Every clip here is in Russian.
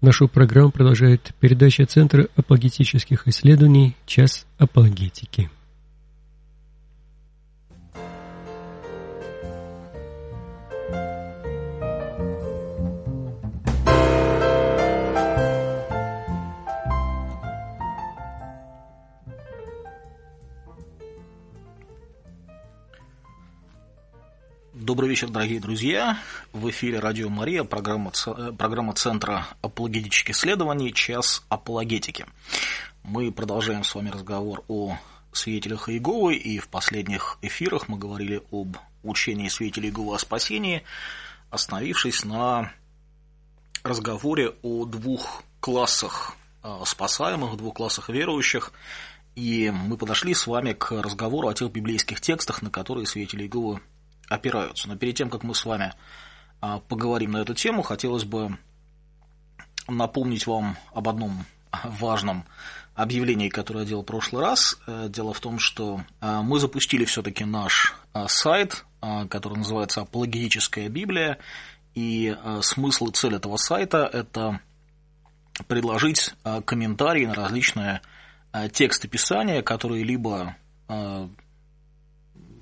Нашу программу продолжает передача Центра апологетических исследований «Час апологетики». Добрый вечер, дорогие друзья. В эфире Радио Мария, программа, э, программа Центра апологетических исследований «Час апологетики». Мы продолжаем с вами разговор о свидетелях Иеговы, и в последних эфирах мы говорили об учении свидетелей Иеговы о спасении, остановившись на разговоре о двух классах э, спасаемых, двух классах верующих, и мы подошли с вами к разговору о тех библейских текстах, на которые свидетели Иеговы опираются. Но перед тем, как мы с вами а, поговорим на эту тему, хотелось бы напомнить вам об одном важном объявлении, которое я делал в прошлый раз. Э, дело в том, что а, мы запустили все-таки наш а, сайт, который называется «Апологетическая Библия», и смысл и цель этого сайта – это предложить комментарии на различные тексты Писания, которые либо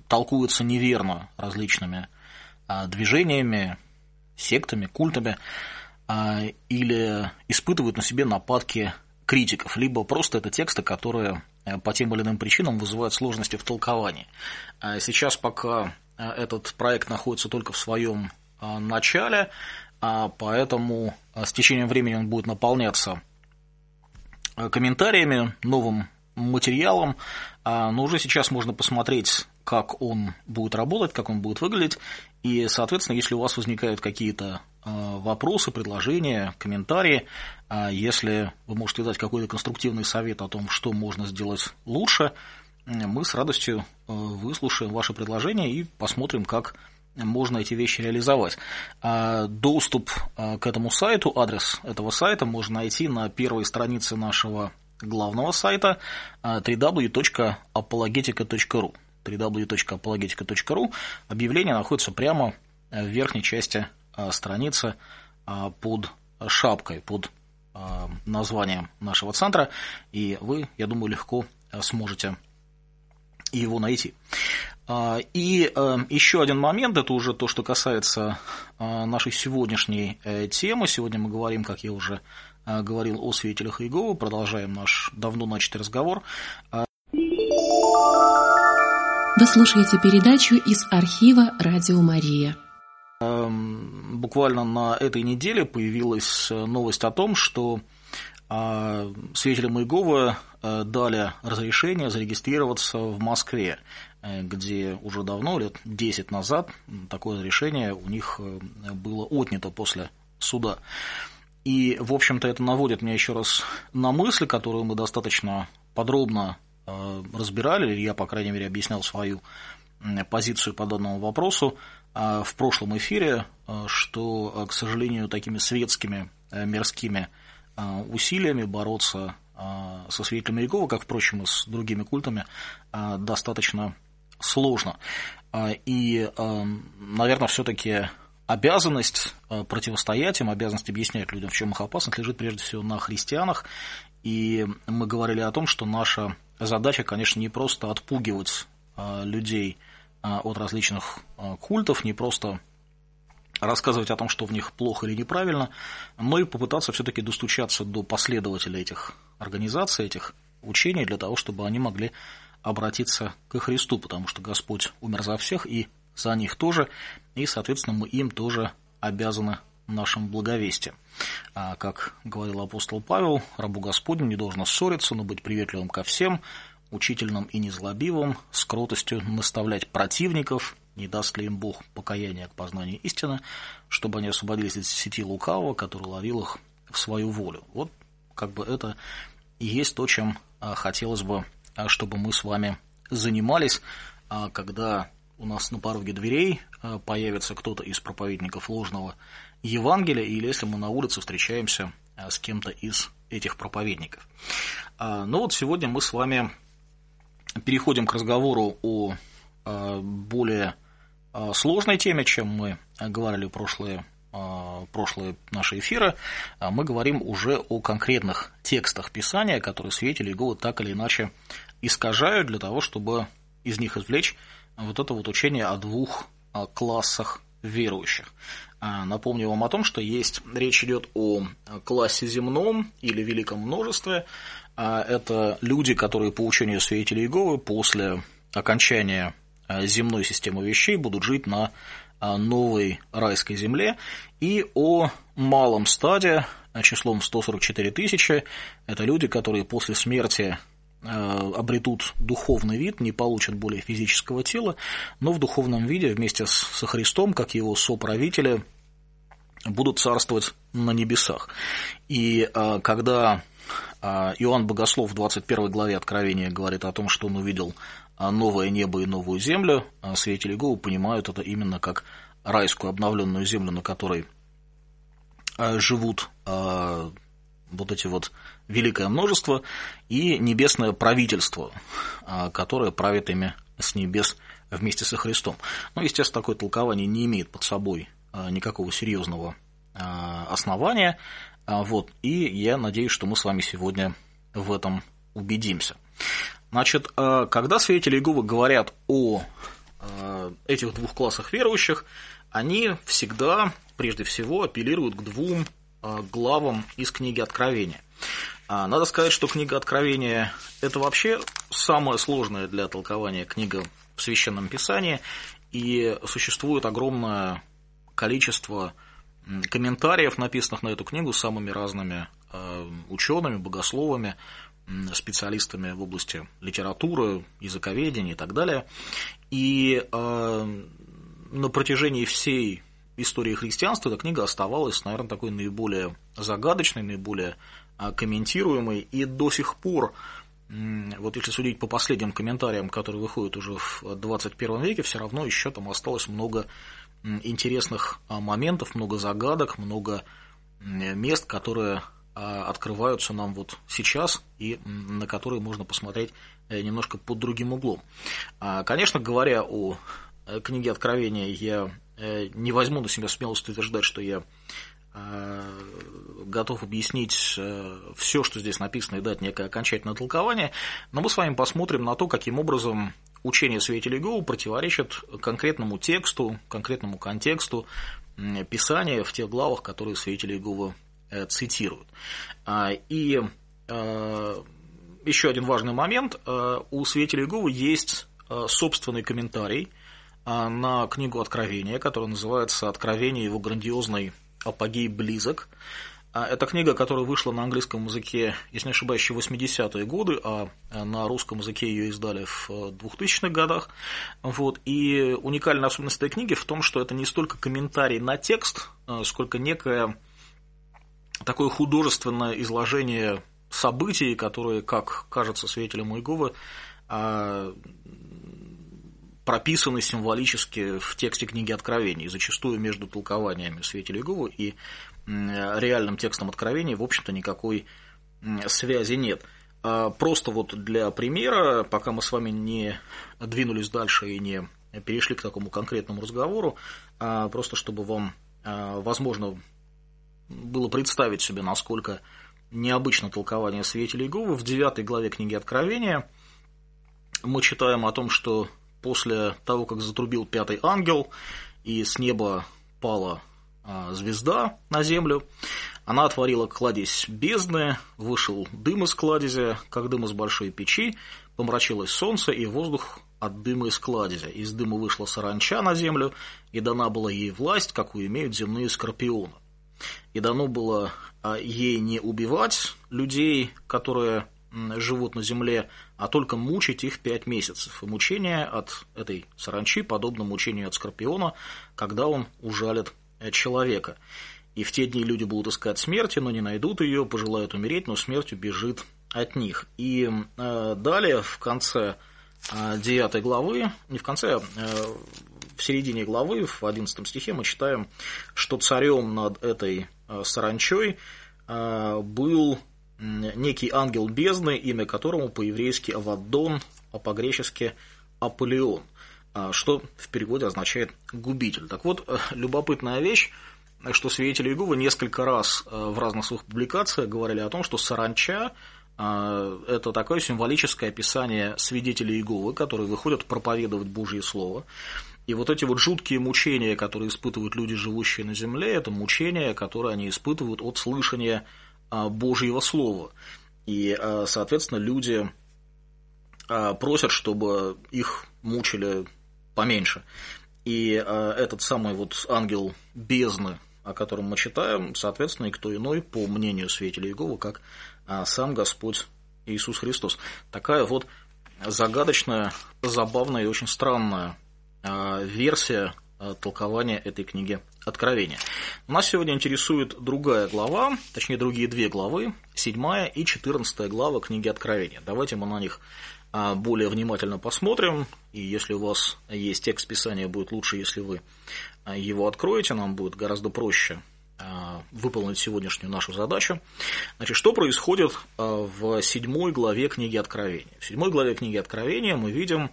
толкуются неверно различными а, движениями, сектами, культами, а, или испытывают на себе нападки критиков, либо просто это тексты, которые э, по тем или иным причинам вызывают сложности в толковании. А сейчас пока э, этот проект находится только в своем начале, поэтому с течением времени он будет наполняться комментариями, новым материалом, но уже сейчас можно посмотреть как он будет работать, как он будет выглядеть. И, соответственно, если у вас возникают какие-то а, вопросы, предложения, комментарии, а, если вы можете дать какой-то конструктивный совет о том, что можно сделать лучше, мы с радостью а, выслушаем ваши предложения и посмотрим, как можно эти вещи реализовать. Доступ к этому сайту, адрес этого сайта можно найти на первой странице нашего главного сайта www.apologetica.ru www.apologetica.ru. Объявление находится прямо в верхней части а, страницы а, под шапкой, под названием нашего центра, и вы, я думаю, легко сможете его найти. И еще один момент, это уже то, что касается нашей сегодняшней э, темы. Сегодня мы говорим, как я уже говорил, о свидетелях Иеговы, продолжаем наш давно начатый разговор. Вы слушаете передачу из архива «Радио Мария». Эм, буквально на этой неделе появилась э, новость о том, что э, свидетелям Иеговы э, дали разрешение зарегистрироваться в Москве, где уже давно, лет 10 назад, такое разрешение у них было отнято после суда. И, в общем-то, это наводит меня еще раз на мысль, которую мы достаточно подробно Э, разбирали, или я, по крайней мере, объяснял свою позицию по данному вопросу э, в прошлом эфире, э, что, к сожалению, такими светскими мирскими усилиями бороться со свидетелями Иеговы, как, впрочем, и с другими культами, достаточно сложно. И, наверное, все-таки обязанность противостоять им, обязанность объяснять людям, в чем их опасность, лежит прежде всего на христианах. И мы говорили о том, что наша задача, конечно, не просто отпугивать а, людей а, от различных а, культов, не просто рассказывать о том, что в них плохо или неправильно, но и попытаться все-таки достучаться до последователей этих организаций, этих учений, для того, чтобы они могли обратиться к Христу, потому что Господь умер за всех и за них тоже, и, соответственно, мы им тоже обязаны нашим благовестием. А, как говорил апостол Павел, рабу Господню не должно ссориться, но быть приветливым ко всем, учительным и незлобивым, с кротостью наставлять противников, не даст ли им Бог покаяния к познанию истины, чтобы они освободились от сети лукавого, который ловил их в свою волю. Вот как бы это и есть то, чем а, хотелось бы, а, чтобы мы с вами занимались, когда у нас на пороге дверей появится кто-то из проповедников ложного Евангелия, или если мы на улице встречаемся а, с кем-то из этих проповедников. А, Но ну вот сегодня мы с вами переходим к разговору о а, более сложной теме, чем мы говорили в прошлые прошлые наши эфиры, мы говорим уже о конкретных текстах Писания, которые свидетели Иеговы так или иначе искажают для того, чтобы из них извлечь вот это вот учение о двух классах верующих. Напомню вам о том, что есть речь идет о классе земном или великом множестве. Это люди, которые по учению свидетелей Иеговы после окончания земной системы вещей будут жить на новой райской земле, и о малом стаде числом 144 тысячи. Это люди, которые после смерти обретут духовный вид, не получат более физического тела, но в духовном виде вместе со Христом, как его соправители, будут царствовать на небесах. И э, когда э, Иоанн Богослов в 21 главе Откровения говорит о том, что он увидел новое небо и новую землю, свидетели Иеговы понимают это именно как райскую обновленную землю, на которой живут вот эти вот великое множество и небесное правительство, а, которое правит ими с небес вместе со Христом. Но, ну, естественно, такое толкование не имеет под собой а, никакого серьезного а, основания. Вот, и я надеюсь, что мы с вами сегодня в этом убедимся. Значит, когда свидетели Иеговы говорят о этих двух классах верующих, они всегда, прежде всего, апеллируют к двум главам из книги Откровения. А, надо сказать, что книга Откровения – это вообще самая сложная для толкования книга в Священном Писании, и существует огромное количество комментариев, написанных на эту книгу самыми разными а, учеными, богословами, специалистами в области литературы, языковедения и так далее. И а, на протяжении всей истории христианства эта книга оставалась, наверное, такой наиболее загадочной, наиболее комментируемый, и до сих пор, вот если судить по последним комментариям, которые выходят уже в 21 веке, все равно еще там осталось много интересных а, моментов, много загадок, много мест, которые а, открываются нам вот сейчас и на которые можно посмотреть э, немножко под другим углом. Конечно, говоря о э, книге Откровения, я э, не возьму на себя смелость утверждать, что я Э, готов объяснить э, все, что здесь написано, и дать некое окончательное толкование, но мы с вами посмотрим на то, каким образом учение свидетелей Иеговы противоречит конкретному тексту, конкретному контексту Писания в тех главах, которые свидетели Иеговы э, цитируют. А, и еще один важный момент. У свидетелей Иеговы есть собственный комментарий на книгу Откровения, который называется «Откровение его грандиозной апогей близок. А, это книга, которая вышла на английском языке, если не ошибаюсь, еще 80-е годы, а, а на русском языке ее издали в 2000-х годах. Вот. И уникальная особенность этой книги в том, что это не столько комментарий на текст, а, сколько некое такое художественное изложение событий, которые, как кажется свидетелям Иеговы, прописаны символически в тексте книги Откровений, зачастую между толкованиями свидетелей Иеговы и реальным текстом Откровений, в общем-то, никакой связи нет. А просто вот для примера, пока мы с вами не двинулись дальше и не перешли к такому конкретному разговору, а просто чтобы вам, а, возможно, было представить себе, насколько необычно толкование свидетелей Иеговы, в девятой главе книги Откровения мы читаем о том, что после того, как затрубил пятый ангел, и с неба пала а, звезда на землю, она отворила кладезь бездны, вышел дым из кладезя, как дым из большой печи, помрачилось солнце, и воздух от дыма из кладезя. Из дыма вышла саранча на землю, и дана была ей власть, какую имеют земные скорпионы. И дано было а, ей не убивать людей, которые живут на земле, а только мучить их пять месяцев. И мучение от этой саранчи подобно мучению от скорпиона, когда он ужалит э, человека. И в те дни люди будут искать смерти, но не найдут ее, пожелают умереть, но смерть убежит от них. И э, далее в конце э, 9 главы, не в конце, э, в середине главы, в 11 стихе мы читаем, что царем над этой э, саранчой э, был некий ангел бездны, имя которому по-еврейски Авадон, а по-гречески Аполеон, а, что в переводе означает «губитель». Так вот, э, любопытная вещь, что свидетели Иеговы несколько раз в разных своих публикациях говорили о том, что саранча это такое символическое описание свидетелей Иеговы, которые выходят проповедовать Божье Слово. И вот эти вот жуткие мучения, которые испытывают люди, живущие на земле, это мучения, которые они испытывают от слышания Божьего Слова. И, соответственно, люди просят, чтобы их мучили поменьше. И этот самый вот ангел бездны, о котором мы читаем, соответственно, и кто иной, по мнению свидетелей Иеговы, как сам Господь Иисус Христос. Такая вот загадочная, забавная и очень странная а, версия а, толкования этой книги Откровения. Нас сегодня интересует другая глава, точнее другие две главы, седьмая и четырнадцатая глава книги Откровения. Давайте мы на них а, более внимательно посмотрим, и если у вас есть текст Писания, будет лучше, если вы его откроете, нам будет гораздо проще выполнить сегодняшнюю нашу задачу. Значит, что происходит в седьмой главе книги Откровения? В седьмой главе книги Откровения мы видим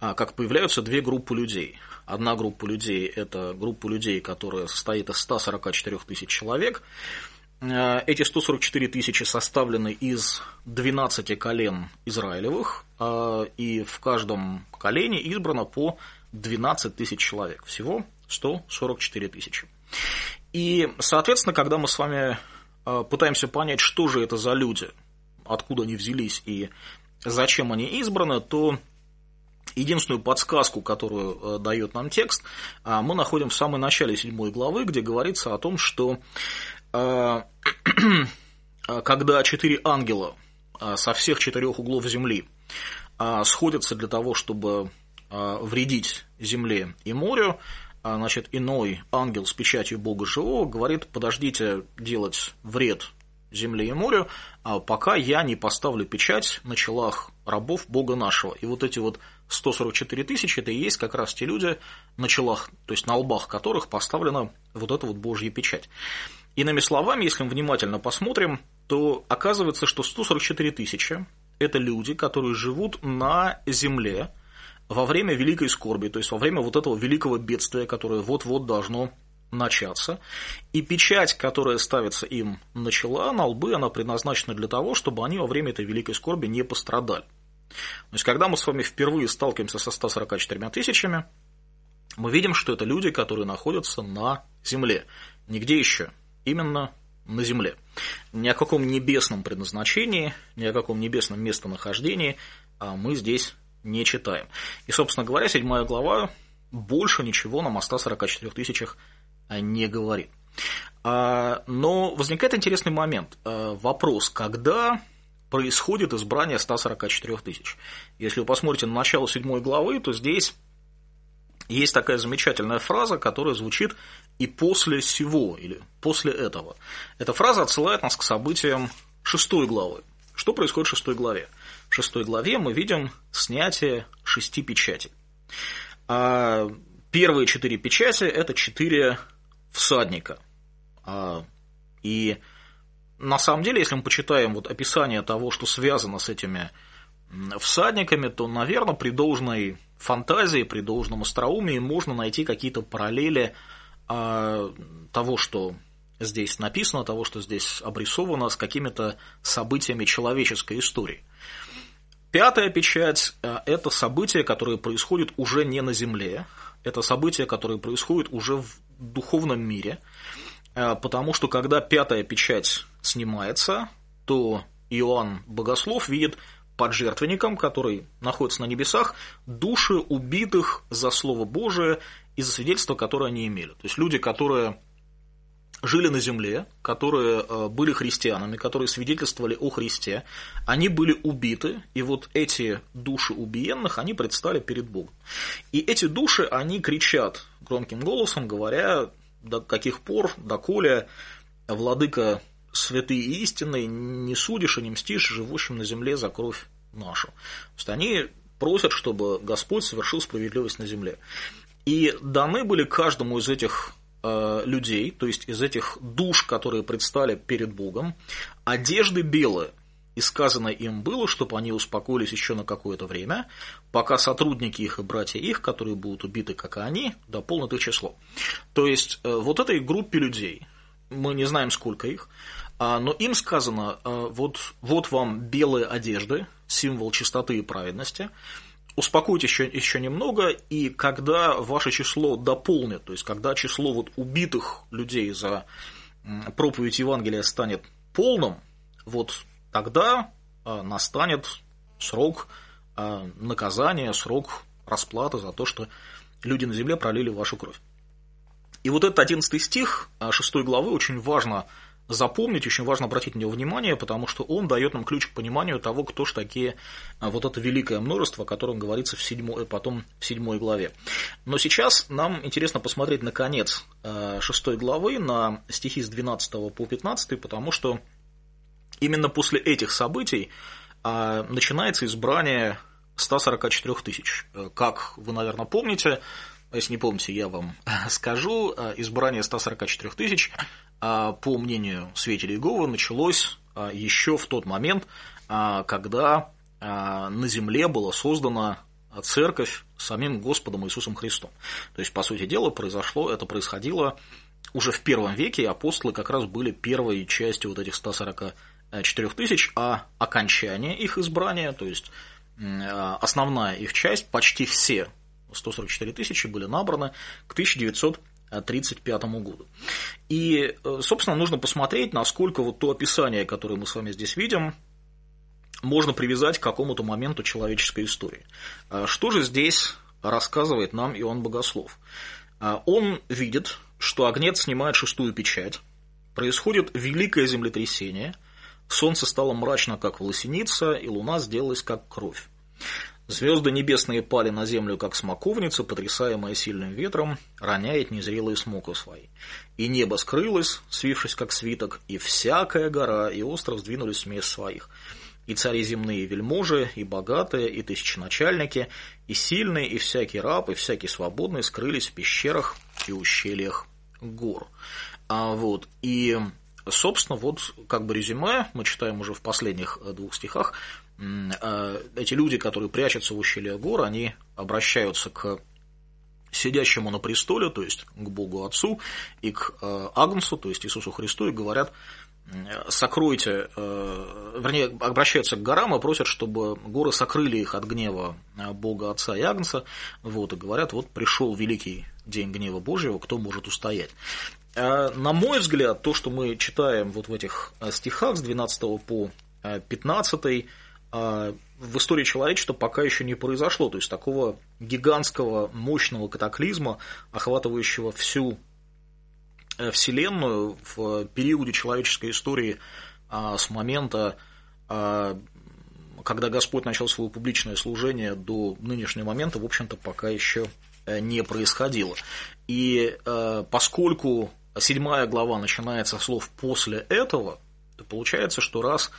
как появляются две группы людей. Одна группа людей – это группа людей, которая состоит из 144 тысяч человек. А, эти 144 тысячи составлены из 12 колен Израилевых, а, и в каждом колене избрано по 12 тысяч человек. Всего 144 тысячи. И, соответственно, когда мы с вами пытаемся понять, что же это за люди, откуда они взялись и зачем они избраны, то Единственную подсказку, которую э, дает нам текст, э, мы находим в самом начале седьмой главы, где говорится о том, что э, когда четыре ангела со всех четырех углов земли сходятся для того, чтобы вредить земле и морю, значит, иной ангел с печатью Бога живого говорит, подождите делать вред земле и морю, пока я не поставлю печать на челах рабов Бога нашего. И вот эти вот 144 тысячи – это и есть как раз те люди, на челах, то есть на лбах которых поставлена вот эта вот Божья печать. Иными словами, если мы внимательно посмотрим, то оказывается, что 144 тысячи – это люди, которые живут на земле во время великой скорби, то есть во время вот этого великого бедствия, которое вот-вот должно начаться. И печать, которая ставится им на чела, на лбы, она предназначена для того, чтобы они во время этой великой скорби не пострадали. Есть, когда мы с вами впервые сталкиваемся со 144 тысячами, мы видим, что это люди, которые находятся на Земле. Нигде еще. Именно на Земле. Ни о каком небесном предназначении, ни о каком небесном местонахождении а мы здесь не читаем. И, собственно говоря, седьмая глава больше ничего нам о 144 тысячах не говорит. А, но возникает интересный момент. А, вопрос, когда происходит избрание 144 тысяч. Если вы посмотрите на начало седьмой главы, то здесь есть такая замечательная фраза, которая звучит «и после сего» или «после этого». Эта фраза отсылает нас к событиям шестой главы. Что происходит в шестой главе? В шестой главе мы видим снятие шести печатей. А первые четыре печати – это четыре всадника. А, и на самом деле, если мы почитаем вот описание того, что связано с этими всадниками, то, наверное, при должной фантазии, при должном остроумии можно найти какие-то параллели а, того, что здесь написано, того, что здесь обрисовано, с какими-то событиями человеческой истории. Пятая печать а, – это события, которые происходят уже не на Земле, это события, которые происходят уже в духовном мире – Э, потому что когда пятая печать снимается, то Иоанн Богослов видит под жертвенником, который находится на небесах, души убитых за Слово Божие и за свидетельство, которое они имели. То есть люди, которые жили на земле, которые э, были христианами, которые свидетельствовали о Христе, они были убиты, и вот эти души убиенных, они предстали перед Богом. И эти души, они кричат громким голосом, говоря, до каких пор, доколе владыка святый и истинный не судишь и не мстишь живущим на земле за кровь нашу. То есть они просят, чтобы Господь совершил справедливость на земле. И даны были каждому из этих э, людей, то есть из этих душ, которые предстали перед Богом, одежды белые. и сказано им было, чтобы они успокоились еще на какое-то время, пока сотрудники их и братья их, которые будут убиты, как и они, дополнят их число. То есть, э, вот этой группе людей, мы не знаем, сколько их, но им сказано, э, вот, вот вам белые одежды, символ чистоты и праведности, успокойтесь еще, еще немного, и когда ваше число дополнит, то есть когда число вот убитых людей за проповедь Евангелия станет полным, вот тогда а, настанет срок а, наказания, срок расплаты за то, что люди на земле пролили вашу кровь. И вот этот 11 стих 6 а, главы очень важно запомнить, очень важно обратить на него внимание, потому что он дает нам ключ к пониманию того, кто же такие вот это великое множество, о котором говорится в 7, потом в 7 главе. Но сейчас нам интересно посмотреть на конец 6 главы, на стихи с 12 по 15, потому что Именно после этих событий а, начинается избрание 144 тысяч. Как вы, наверное, помните, если не помните, я вам скажу, а, избрание 144 тысяч, а, по мнению свидетелей Иеговы, началось еще в тот момент, когда на земле была создана церковь самим Господом Иисусом Христом. То есть, по сути дела, произошло, это происходило уже в первом веке, и апостолы как раз были первой частью вот этих 140 4000, а окончание их избрания, то есть основная их часть, почти все 144 тысячи были набраны к 1935 году. И, э, собственно, нужно посмотреть, насколько вот то описание, которое мы с вами здесь видим, можно привязать к какому-то моменту человеческой истории. А что же здесь рассказывает нам Иоанн Богослов? А он видит, что огнец снимает шестую печать, происходит великое землетрясение – Солнце стало мрачно, как волосеница, и луна сделалась, как кровь. Звезды небесные пали на землю, как смоковница, потрясаемая сильным ветром, роняет незрелые смоки свои. И небо скрылось, свившись, как свиток, и всякая гора и остров сдвинулись с мест своих. И цари земные вельможи, и богатые, и тысяченачальники, и сильные, и всякий раб, и всякий свободный скрылись в пещерах и ущельях гор. А вот, и Собственно, вот как бы резюме, мы читаем уже в последних э, двух стихах, эти люди, которые прячутся в ущелье гор, они обращаются к сидящему на престоле, то есть к Богу Отцу, и к э, Агнцу, то есть Иисусу Христу, и говорят, сокройте, вернее, обращаются к горам и просят, чтобы горы сокрыли их от гнева Бога Отца и Агнца, вот, и говорят, вот пришел великий день гнева Божьего, кто может устоять. На мой взгляд, то, что мы читаем вот в этих стихах с 12 по 15, а, в истории человечества пока еще не произошло. То есть такого гигантского, мощного катаклизма, охватывающего всю э, Вселенную в периоде человеческой истории с момента, когда Господь начал свое публичное служение до нынешнего момента, в общем-то, пока еще э, не происходило. И э, поскольку седьмая глава начинается слов «после этого», то получается, что раз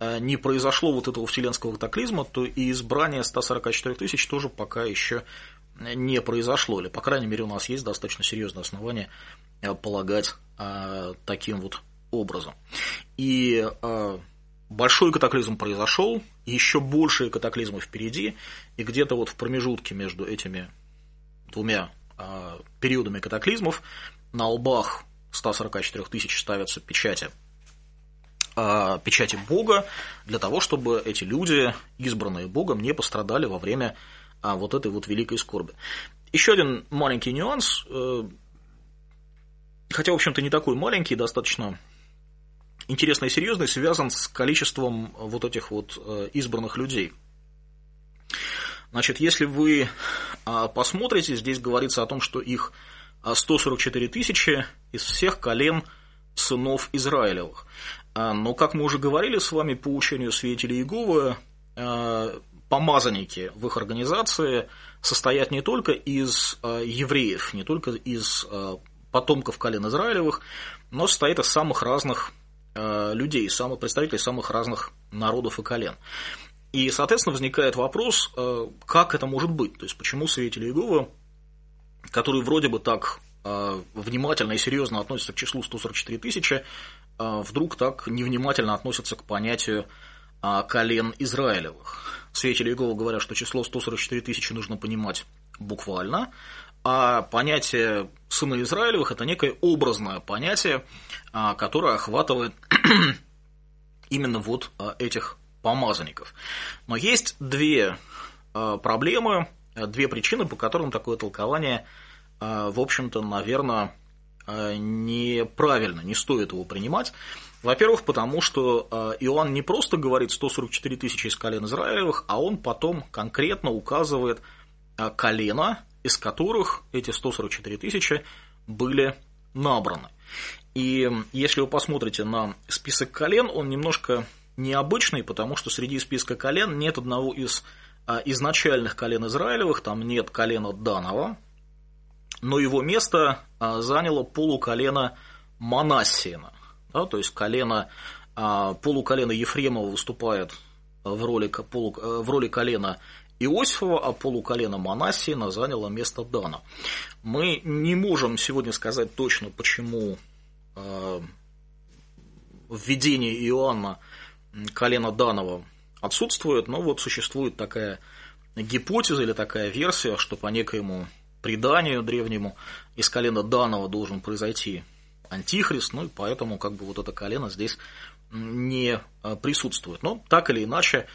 не произошло вот этого вселенского катаклизма, то и избрание 144 тысяч тоже пока еще не произошло, или, по крайней мере, у нас есть достаточно серьезное основание э, полагать э, таким вот образом. И большой катаклизм произошел, еще большие катаклизмы впереди, и где-то вот в промежутке между этими двумя периодами катаклизмов на лбах 144 тысяч ставятся печати печати Бога для того, чтобы эти люди, избранные Богом, не пострадали во время а, вот этой вот великой скорби. Еще один маленький нюанс, э, хотя, в общем-то, не такой маленький, достаточно интересный и серьезный, связан с количеством вот этих вот э, избранных людей. Значит, если вы а, посмотрите, здесь говорится о том, что их 144 тысячи из всех колен сынов Израилевых. А, но, как мы уже говорили с вами по учению свидетелей Иеговы, а, помазанники в их организации состоят не только из а, евреев, не только из потомков колен Израилевых, но состоят из самых разных людей, самых представителей самых разных народов и колен. И, соответственно, возникает вопрос, как это может быть, то есть почему свидетели Иеговы которые вроде бы так внимательно и серьезно относятся к числу 144 тысячи, вдруг так невнимательно относятся к понятию колен Израилевых. Свидетели Иеговы говорят, что число 144 тысячи нужно понимать буквально, а понятие сына Израилевых – это некое образное понятие, которое охватывает именно вот этих помазанников. Но есть две проблемы, две причины, по которым такое толкование, в общем-то, наверное, неправильно, не стоит его принимать. Во-первых, потому что Иоанн не просто говорит 144 тысячи из колен Израилевых, а он потом конкретно указывает колено, из которых эти 144 тысячи были набраны. И если вы посмотрите на список колен, он немножко необычный, потому что среди списка колен нет одного из изначальных колен Израилевых, там нет колена Данова, но его место а, заняло полуколено Манассиена. Да, то есть колено, а, полуколено Ефремова выступает в роли, полу, в роли колена Иосифова, а полуколено Манасиина заняло место Дана. Мы не можем сегодня сказать точно, почему э, в видении Иоанна колено Данова отсутствует, но вот существует такая гипотеза или такая версия, что по некоему преданию древнему из колена Данова должен произойти антихрист, ну и поэтому как бы вот это колено здесь не э, присутствует. Но так или иначе,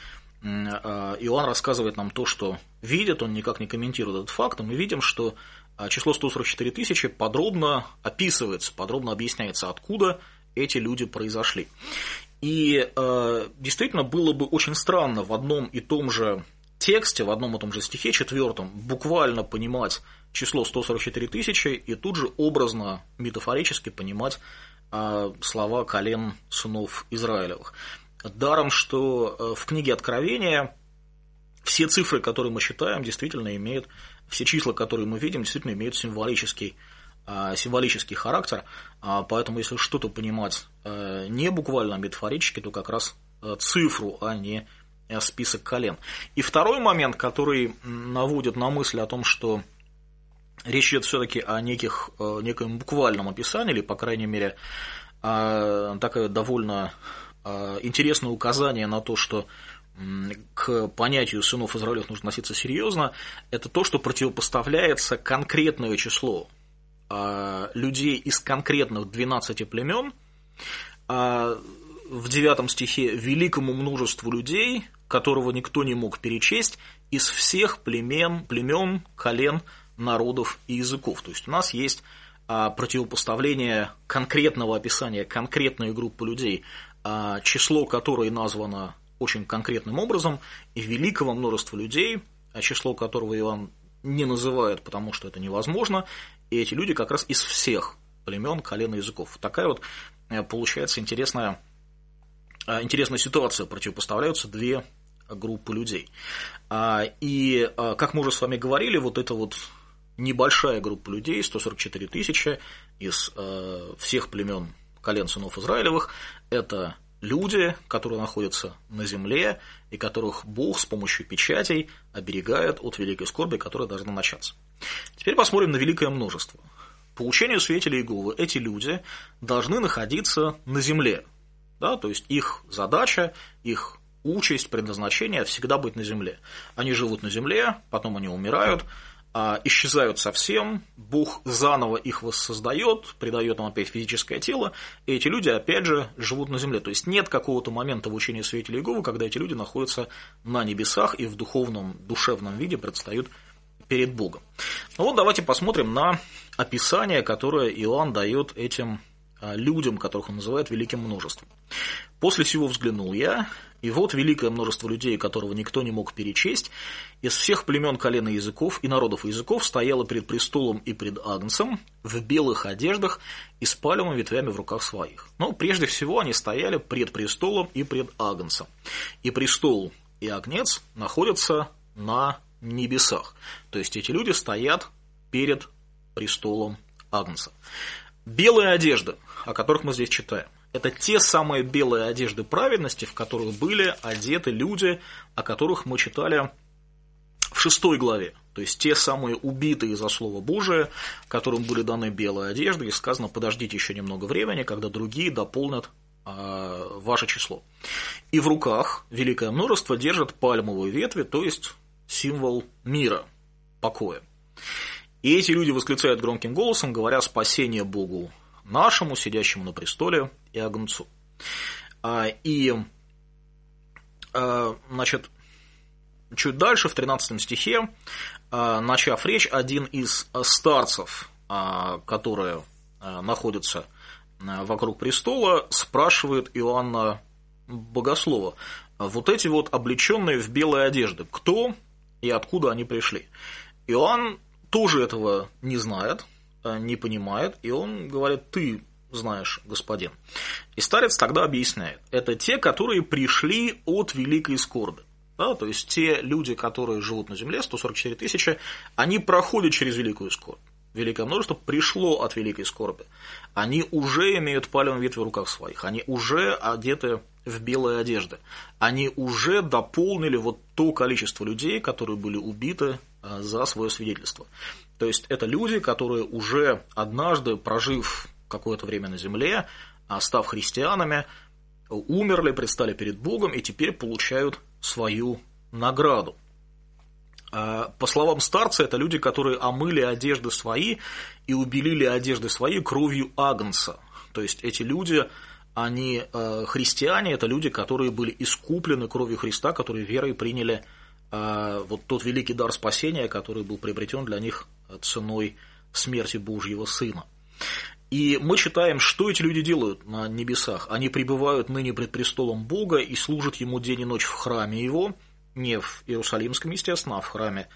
а, Иоанн рассказывает нам то, что видит, он никак не комментирует этот факт, и мы видим, что а, число 144 тысячи подробно описывается, подробно объясняется, откуда эти люди произошли. И э, действительно было бы очень странно в одном и том же тексте, в одном и том же стихе, четвертом, буквально понимать число 144 тысячи и тут же образно, метафорически понимать э, слова колен сынов Израилевых. Даром, что э, в книге Откровения все цифры, которые мы читаем, действительно имеют, все числа, которые мы видим, действительно имеют символический, а, символический характер, а, поэтому если что-то понимать э, не буквально, а метафорически, то как раз э, цифру, а не список колен. И второй момент, который наводит на мысль о том, что речь идет все-таки о неких, неком буквальном описании, или, по крайней мере, такая довольно Э, интересное указание на то, что к понятию сынов Израилев нужно относиться серьезно, это то, что противопоставляется конкретное число э, людей из конкретных 12 племен э, в девятом стихе великому множеству людей, которого никто не мог перечесть, из всех племен, племен, колен, народов и языков. То есть у нас есть противопоставление конкретного описания конкретной группы людей а, число которой названо очень конкретным образом, и великого множества людей, а число которого Иоанн не называет, потому что это невозможно, и эти люди как раз из всех племен, колен и языков. Такая вот э, получается интересная, интересная ситуация, противопоставляются две группы людей. А, и, э, как мы уже с вами говорили, вот эта вот небольшая группа людей, 144 тысячи из всех племен колен сынов Израилевых, это люди, которые находятся на земле и которых Бог с помощью печатей оберегает от великой скорби, которая должна начаться. Теперь посмотрим на великое множество. По учению свидетелей Иеговы эти люди должны находиться на земле. Да, то есть их задача, их участь, предназначение всегда быть на земле. Они живут на земле, потом они умирают, а, исчезают совсем, Бог заново их воссоздает, придает им опять физическое тело, и эти люди опять же живут на земле. То есть нет какого-то момента в учении свидетелей Иеговы, когда эти люди находятся на небесах и в духовном, душевном виде предстают перед Богом. Ну вот давайте посмотрим на описание, которое Иоанн дает этим людям, которых он называет великим множеством. После всего взглянул я, и вот великое множество людей, которого никто не мог перечесть, из всех племен, колен и языков, и народов и языков стояло перед престолом и пред Агнцем в белых одеждах и с палевыми ветвями в руках своих. Но прежде всего они стояли пред престолом и пред Агнцем. И престол и Агнец находятся на небесах. То есть эти люди стоят перед престолом Агнца. Белые одежды, о которых мы здесь читаем, это те самые белые одежды праведности, в которых были одеты люди, о которых мы читали в шестой главе. То есть те самые убитые за Слово Божие, которым были даны белые одежды, и сказано, подождите еще немного времени, когда другие дополнят ваше число. И в руках великое множество держит пальмовые ветви, то есть символ мира, покоя. И эти люди восклицают громким голосом, говоря «спасение Богу нашему, сидящему на престоле и Агнцу». И, значит, чуть дальше, в 13 стихе, начав речь, один из старцев, которые находятся вокруг престола, спрашивает Иоанна Богослова, вот эти вот облеченные в белые одежды, кто и откуда они пришли? Иоанн тоже этого не знает, э, не понимает, и он говорит, ты знаешь, господин. И старец тогда объясняет, это те, которые пришли от великой скорби. Да, то есть те люди, которые живут на земле, 144 тысячи, они проходят через великую скорбь. Великое множество пришло от великой скорби. Они уже имеют палевые ветви в руках своих, они уже одеты в белые одежды. Они уже дополнили вот то количество людей, которые были убиты за свое свидетельство. То есть это люди, которые уже однажды, прожив какое-то время на земле, а, став христианами, умерли, предстали перед Богом и теперь получают свою награду. А, по словам старца, это люди, которые омыли одежды свои и убелили одежды свои кровью Агнца. То есть эти люди, они христиане, это люди, которые были искуплены кровью Христа, которые верой приняли а, вот тот великий дар спасения, который был приобретен для них ценой смерти Божьего Сына. И мы читаем, что эти люди делают на небесах. Они пребывают ныне пред престолом Бога и служат Ему день и ночь в храме Его, не в Иерусалимском, естественно, а в храме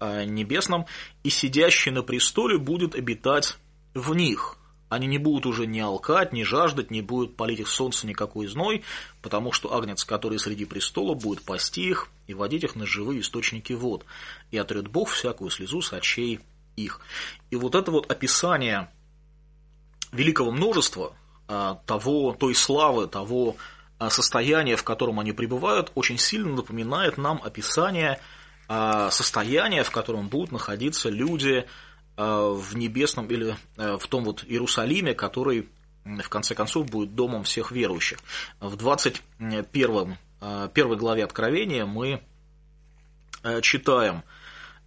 а, небесном, и сидящий на престоле будет обитать в них. Они не будут уже ни алкать, ни жаждать, не будет палить их солнце никакой зной, потому что агнец, который среди престола, будет пасти их и водить их на живые источники вод, и отрет Бог всякую слезу с очей их. И вот это вот описание великого множества а, того, той славы, того а, состояния, в котором они пребывают, очень сильно напоминает нам описание а, состояния, в котором будут находиться люди, в небесном или э, в том вот Иерусалиме, который в конце концов будет домом всех верующих. В 21 э, первой главе Откровения мы читаем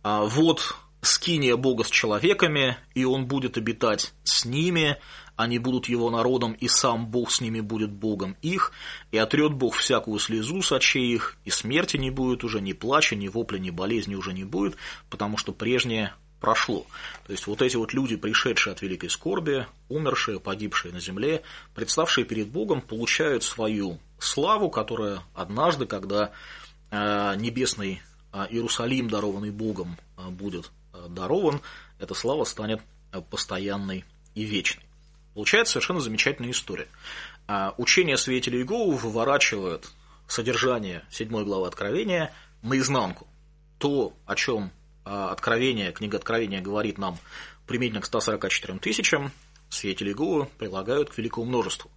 «Вот скиния Бога с человеками, и он будет обитать с ними, они будут его народом, и сам Бог с ними будет Богом их, и отрет Бог всякую слезу с очей их, и смерти не будет уже, ни плача, ни вопля, ни болезни уже не будет, потому что прежнее прошло. То есть вот эти вот люди, пришедшие от великой скорби, умершие, погибшие на земле, представшие перед Богом, получают свою славу, которая однажды, когда э, небесный э, Иерусалим, дарованный Богом, э, будет дарован, эта слава станет постоянной и вечной. Получается совершенно замечательная история. Учение свидетелей Иеговы выворачивает содержание 7 главы Откровения наизнанку. То, о чем Откровение, книга Откровения говорит нам применительно к 144 тысячам, свидетели Иеговы прилагают к великому множеству.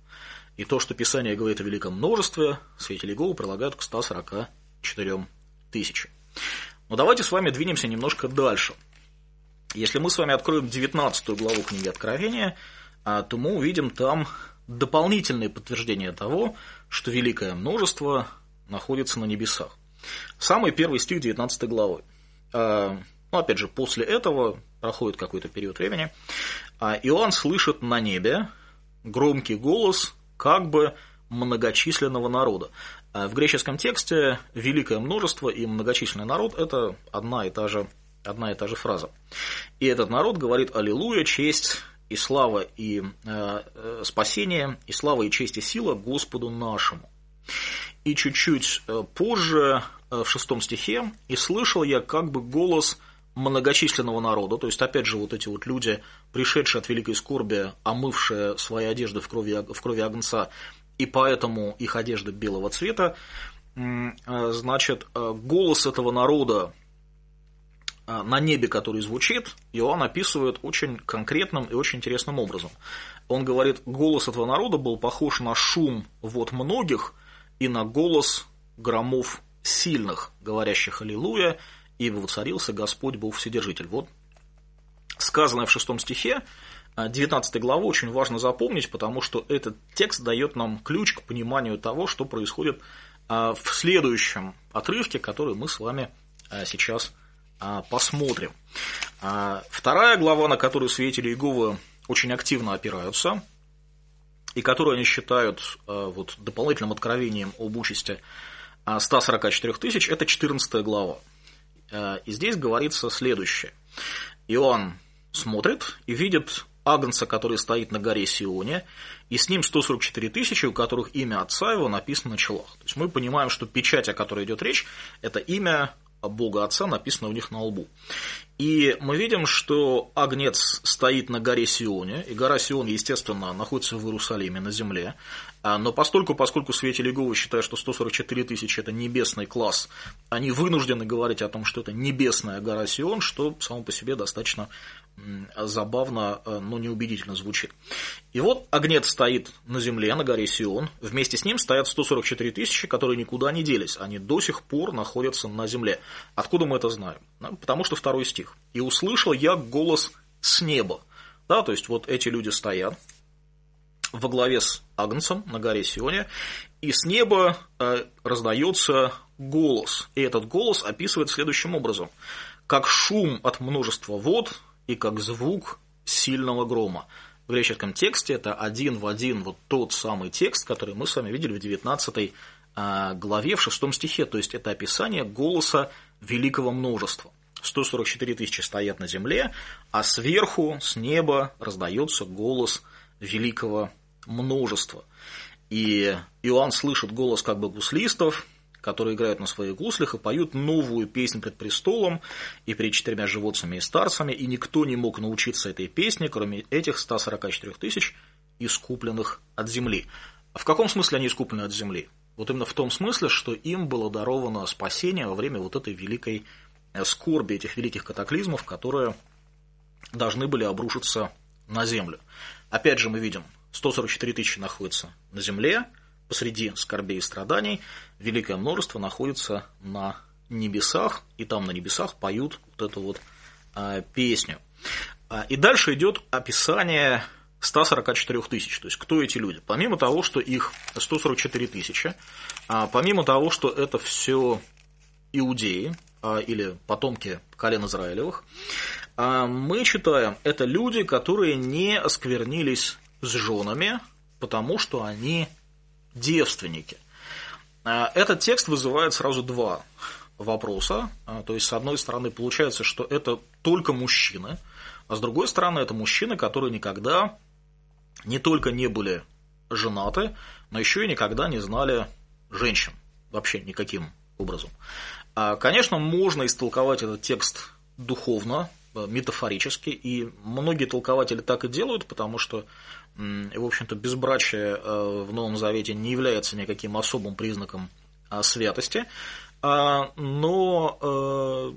И то, что Писание говорит о великом множестве, свидетели Иеговы прилагают к 144 тысячам. Но давайте с вами двинемся немножко дальше. Если мы с вами откроем 19 главу книги Откровения, а, то мы увидим там дополнительные подтверждения того, что великое множество находится на небесах. Самый первый стих 19 главы. А, ну, опять же, после этого проходит какой-то период времени, а Иоанн слышит на небе громкий голос как бы многочисленного народа. А в греческом тексте великое множество и многочисленный народ – это одна и та же, одна и та же фраза. И этот народ говорит «Аллилуйя, честь и слава и э, э спасение, и слава и честь и сила Господу нашему». И чуть-чуть э, позже Э, в шестом стихе, «И слышал я как бы голос многочисленного народа», то есть, опять же, вот эти вот люди, пришедшие от великой скорби, омывшие свои одежды в крови, в крови Агнца, и поэтому их одежда белого цвета, э, значит, э, голос этого народа на небе, который звучит, Иоанн описывает очень конкретным и очень интересным образом. Он говорит, голос этого народа был похож на шум вот многих и на голос громов сильных, говорящих «Аллилуйя», ибо воцарился Господь Бог Вседержитель. Вот сказанное в шестом стихе, 19 главу очень важно запомнить, потому что этот текст дает нам ключ к пониманию того, что происходит в следующем отрывке, который мы с вами сейчас посмотрим. Вторая глава, на которую свидетели Иеговы очень активно опираются, и которую они считают вот, дополнительным откровением об участи 144 тысяч, это 14 глава. И здесь говорится следующее. Иоанн смотрит и видит Агнца, который стоит на горе Сионе, и с ним 144 тысячи, у которых имя отца его написано на челах. То есть мы понимаем, что печать, о которой идет речь, это имя Бога Отца, написано у них на лбу. И мы видим, что Агнец стоит на горе Сионе, и гора Сион, естественно, находится в Иерусалиме, на земле. А, но постольку, поскольку свидетели Иеговы считают, что 144 тысячи – это небесный класс, они вынуждены говорить о том, что это небесная гора Сион, что само по себе достаточно забавно, э, но неубедительно звучит. И вот Агнец стоит на земле, на горе Сион. Вместе с ним стоят 144 тысячи, которые никуда не делись. Они до сих пор находятся на земле. Откуда мы это знаем? Потому что второй стих. «И услышал я голос с неба». Да, то есть вот эти люди стоят во главе с Агнцем на горе Сионе, и с неба э, раздается голос. И этот голос описывает следующим образом. Как шум от множества вод, и как звук сильного грома. В греческом тексте это один в один вот тот самый текст, который мы с вами видели в 19 а, главе, в 6 стихе. То есть это описание голоса великого множества. 144 тысячи стоят на земле, а сверху, с неба, раздается голос великого множества. И Иоанн слышит голос как бы гуслистов, которые играют на своих гуслях и поют новую песню пред престолом и перед четырьмя животцами и старцами, и никто не мог научиться этой песне, кроме этих 144 тысяч, искупленных от земли. В каком смысле они искуплены от земли? Вот именно в том смысле, что им было даровано спасение во время вот этой великой э, скорби, этих великих катаклизмов, которые должны были обрушиться на землю. Опять же мы видим, 144 тысячи находятся на земле, посреди скорбей и страданий, великое множество находится на небесах, и там на небесах поют вот эту вот а, песню. А, и дальше идет описание 144 тысяч. То есть, кто эти люди? Помимо того, что их 144 тысячи, а, помимо того, что это все иудеи или потомки колен Израилевых, мы читаем, это люди, которые не осквернились с женами, потому что они девственники. А, этот текст вызывает сразу два вопроса. А, то есть, с одной стороны, получается, что это только мужчины, а с другой стороны, это мужчины, которые никогда не только не были женаты, но еще и никогда не знали женщин. Вообще никаким образом. А, конечно, можно истолковать этот текст духовно, метафорически, и многие толкователи так и делают, потому что в общем-то, безбрачие э, в Новом Завете не является никаким особым признаком а, святости, а, но э,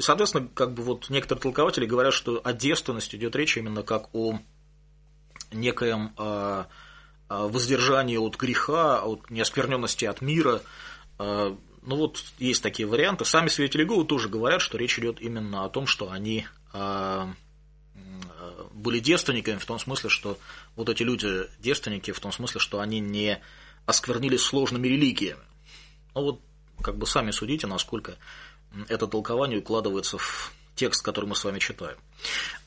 соответственно, как бы вот некоторые толкователи говорят, что о девственности идет речь именно как о некоем э, воздержании от греха, от неоскверненности от мира. Ну вот есть такие варианты. Сами свидетели Иеговы тоже говорят, что речь идет именно о том, что они были девственниками в том смысле, что вот эти люди девственники в том смысле, что они не осквернились сложными религиями. Ну вот, как бы сами судите, насколько это толкование укладывается в текст, который мы с вами читаем.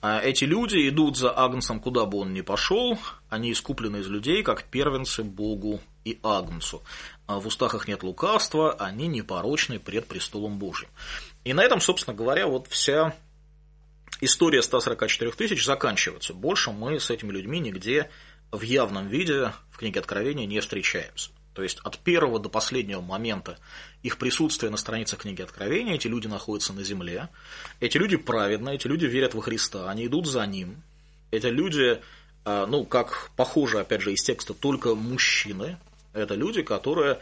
А эти люди идут за Агнцем, куда бы он ни пошел, они искуплены из людей, как первенцы Богу и Агнцу. А в устах их нет лукавства, они непорочны пред престолом Божьим. И на этом, собственно говоря, вот вся история 144 тысяч заканчивается. Больше мы с этими людьми нигде в явном виде в книге Откровения не встречаемся. То есть от первого до последнего момента их присутствие на странице книги Откровения, эти люди находятся на земле, эти люди праведные, эти люди верят во Христа, они идут за Ним, эти люди, а, ну, как похоже, опять же, из текста, только мужчины, это люди, которые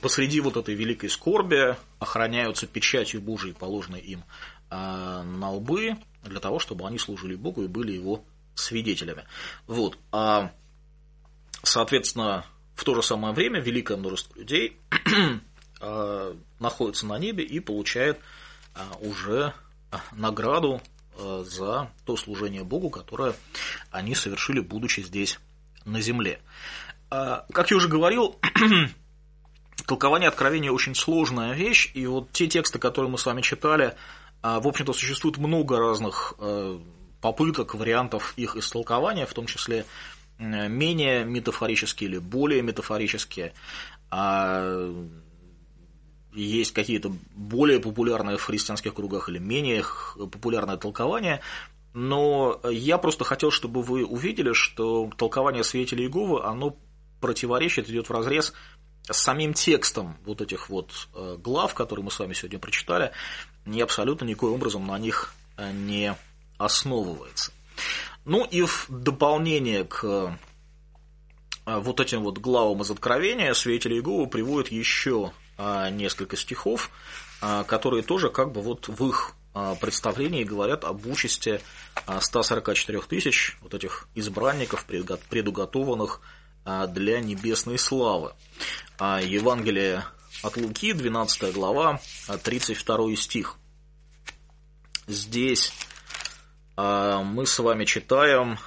посреди вот этой великой скорби охраняются печатью Божией, положенной им а, на лбы, для того, чтобы они служили Богу и были его свидетелями. Вот. А, соответственно, в то же самое время великое множество людей а, находится на небе и получает а, уже награду за то служение Богу, которое они совершили, будучи здесь на земле. Как я уже говорил, толкование откровения очень сложная вещь, и вот те тексты, которые мы с вами читали, в общем-то, существует много разных попыток, вариантов их истолкования, в том числе менее метафорические или более метафорические. А есть какие-то более популярные в христианских кругах или менее популярное толкование, но я просто хотел, чтобы вы увидели, что толкование свидетелей Иеговы, оно противоречит, идет в разрез с самим текстом вот этих вот э, глав, которые мы с вами сегодня прочитали, и абсолютно никоим образом на них э, не основывается. Ну и в дополнение к э, вот этим вот главам из Откровения свидетели Иеговы приводят еще несколько стихов, которые тоже как бы вот в их представлении говорят об участи 144 тысяч вот этих избранников, предуготованных для небесной славы. Евангелие от Луки, 12 глава, 32 стих. Здесь мы с вами читаем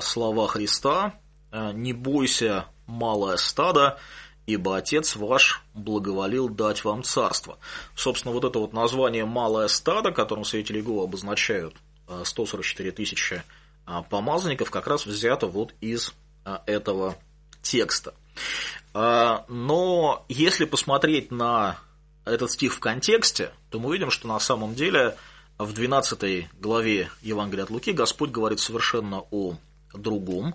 слова Христа «Не бойся, малое стадо, ибо Отец ваш благоволил дать вам царство». Собственно, вот это вот название «малое стадо», которым свидетели Иеговы обозначают 144 тысячи помазанников, как раз взято вот из этого текста. Но если посмотреть на этот стих в контексте, то мы видим, что на самом деле в 12 главе Евангелия от Луки Господь говорит совершенно о другом.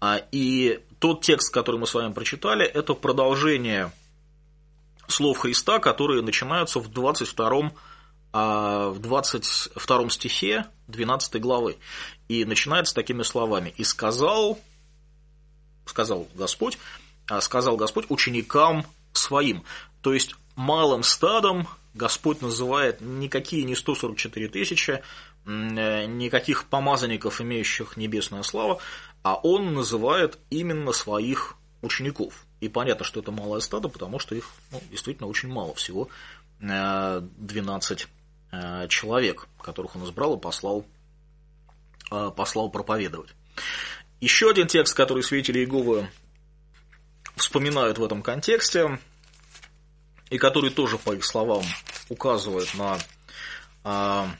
А, и тот текст, который мы с вами прочитали, это продолжение слов Христа, которые начинаются в 22 а, в 22 стихе 12 главы. И начинается такими словами. «И сказал, сказал Господь, а, сказал Господь ученикам своим». То есть малым стадом Господь называет никакие не 144 тысячи, э, никаких помазанников, имеющих небесную славу, а он называет именно своих учеников. И понятно, что это малое стадо, потому что их ну, действительно очень мало, всего 12 э, э, человек, которых он избрал и послал, послал проповедовать. Еще один текст, который свидетели Иеговы вспоминают в этом контексте, и который тоже, по их словам, указывает на а,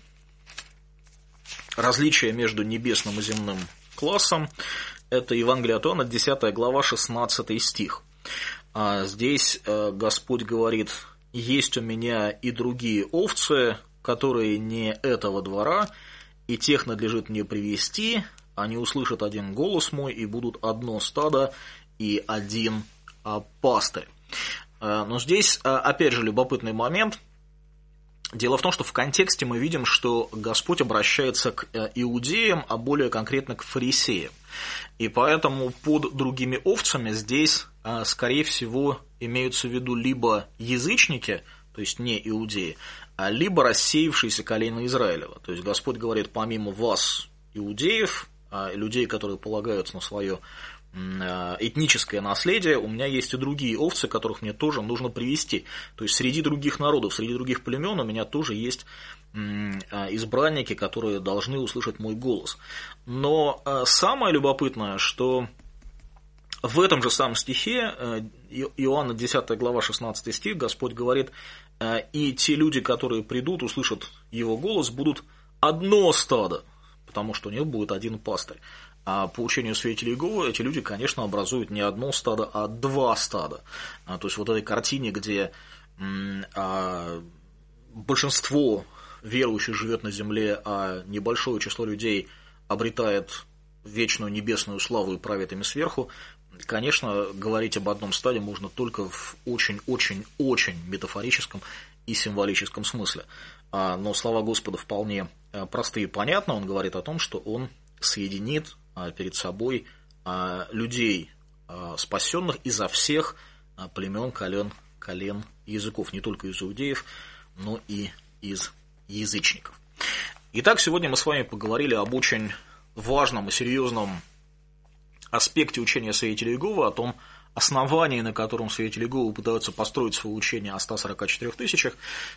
различие между небесным и земным классом. Это Евангелие от Иоанна, 10 глава, 16 стих. А здесь а, Господь говорит, есть у меня и другие овцы, которые не этого двора, и тех надлежит мне привести, они услышат один голос мой, и будут одно стадо и один пастырь. Э, но здесь, э, опять же, любопытный момент. Дело в том, что в контексте мы видим, что Господь обращается к э, иудеям, а более конкретно к фарисеям. И поэтому под другими овцами здесь, скорее всего, имеются в виду либо язычники, то есть не иудеи, а либо рассеявшиеся колено Израилева. То есть Господь говорит, помимо вас, иудеев, людей, которые полагаются на свое Э, этническое наследие, у меня есть и другие овцы, которых мне тоже нужно привести. То есть среди других народов, среди других племен у меня тоже есть э, избранники, которые должны услышать мой голос. Но самое любопытное, что в этом же самом стихе, Иоанна 10 глава 16 стих, Господь говорит, и те люди, которые придут, услышат его голос, будут одно стадо, потому что у них будет один пастырь. А по учению свидетелей Иеговы эти люди, конечно, образуют не одно стадо, а два стада. А, то есть вот этой картине, где а, большинство верующих живет на земле, а небольшое число людей обретает вечную небесную славу и правит ими сверху, конечно, говорить об одном стаде можно только в очень-очень-очень метафорическом и символическом смысле. А, но слова Господа вполне э, простые и понятны. Он говорит о том, что Он соединит а, перед собой а, людей, спасенных изо всех племен, колен, колен языков, не только из иудеев, но и из язычников. Итак, сегодня мы с вами поговорили об очень важном и серьезном аспекте учения свидетелей Иеговы, о том основании, на котором свидетели Иеговы пытаются построить свое учение о 144 тысячах.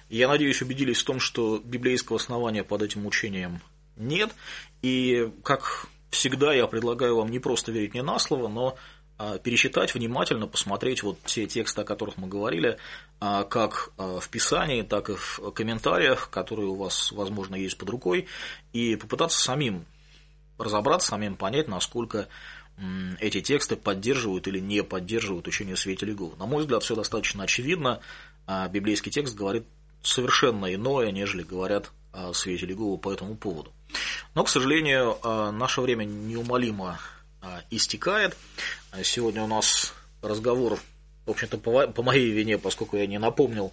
Я надеюсь, убедились в том, что библейского основания под этим учением нет. И, как всегда, я предлагаю вам не просто верить мне на слово, но а, пересчитать внимательно, посмотреть вот те тексты, о которых мы говорили, а, как а, в Писании, так и в комментариях, которые у вас, возможно, есть под рукой, и попытаться самим разобраться, самим понять, насколько эти тексты поддерживают или не поддерживают учение свидетелей Иеговы. На мой взгляд, все достаточно очевидно. Библейский текст говорит совершенно иное, нежели говорят свидетели Иеговы по этому поводу. Но, к сожалению, наше время неумолимо истекает. Сегодня у нас разговор, в общем-то, по моей вине, поскольку я не напомнил,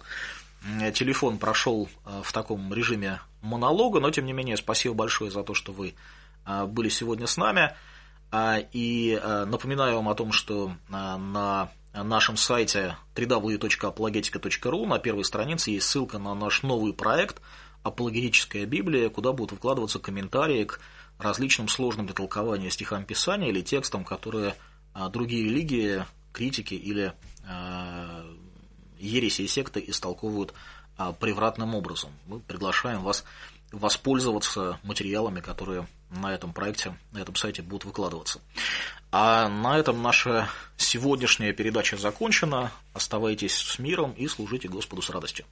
телефон прошел в таком режиме монолога, но, тем не менее, спасибо большое за то, что вы были сегодня с нами. И напоминаю вам о том, что на нашем сайте www.apologetica.ru на первой странице есть ссылка на наш новый проект «Апологетическая Библия», куда будут выкладываться комментарии к различным сложным для толкования стихам Писания или текстам, которые а, другие религии, критики или а, ереси и секты истолковывают а, превратным образом. Мы приглашаем вас воспользоваться материалами, которые на этом проекте, на этом сайте будут выкладываться. А на этом наша сегодняшняя передача закончена. Оставайтесь с миром и служите Господу с радостью.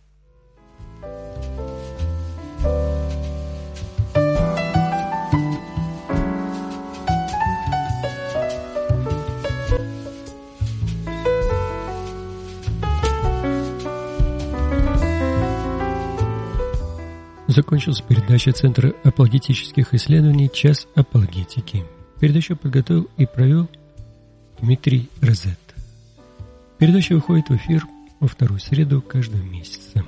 Закончилась передача Центра апологетических исследований «Час апологетики». Передачу подготовил и провел Дмитрий Розет. Передача выходит в эфир во вторую среду каждого месяца.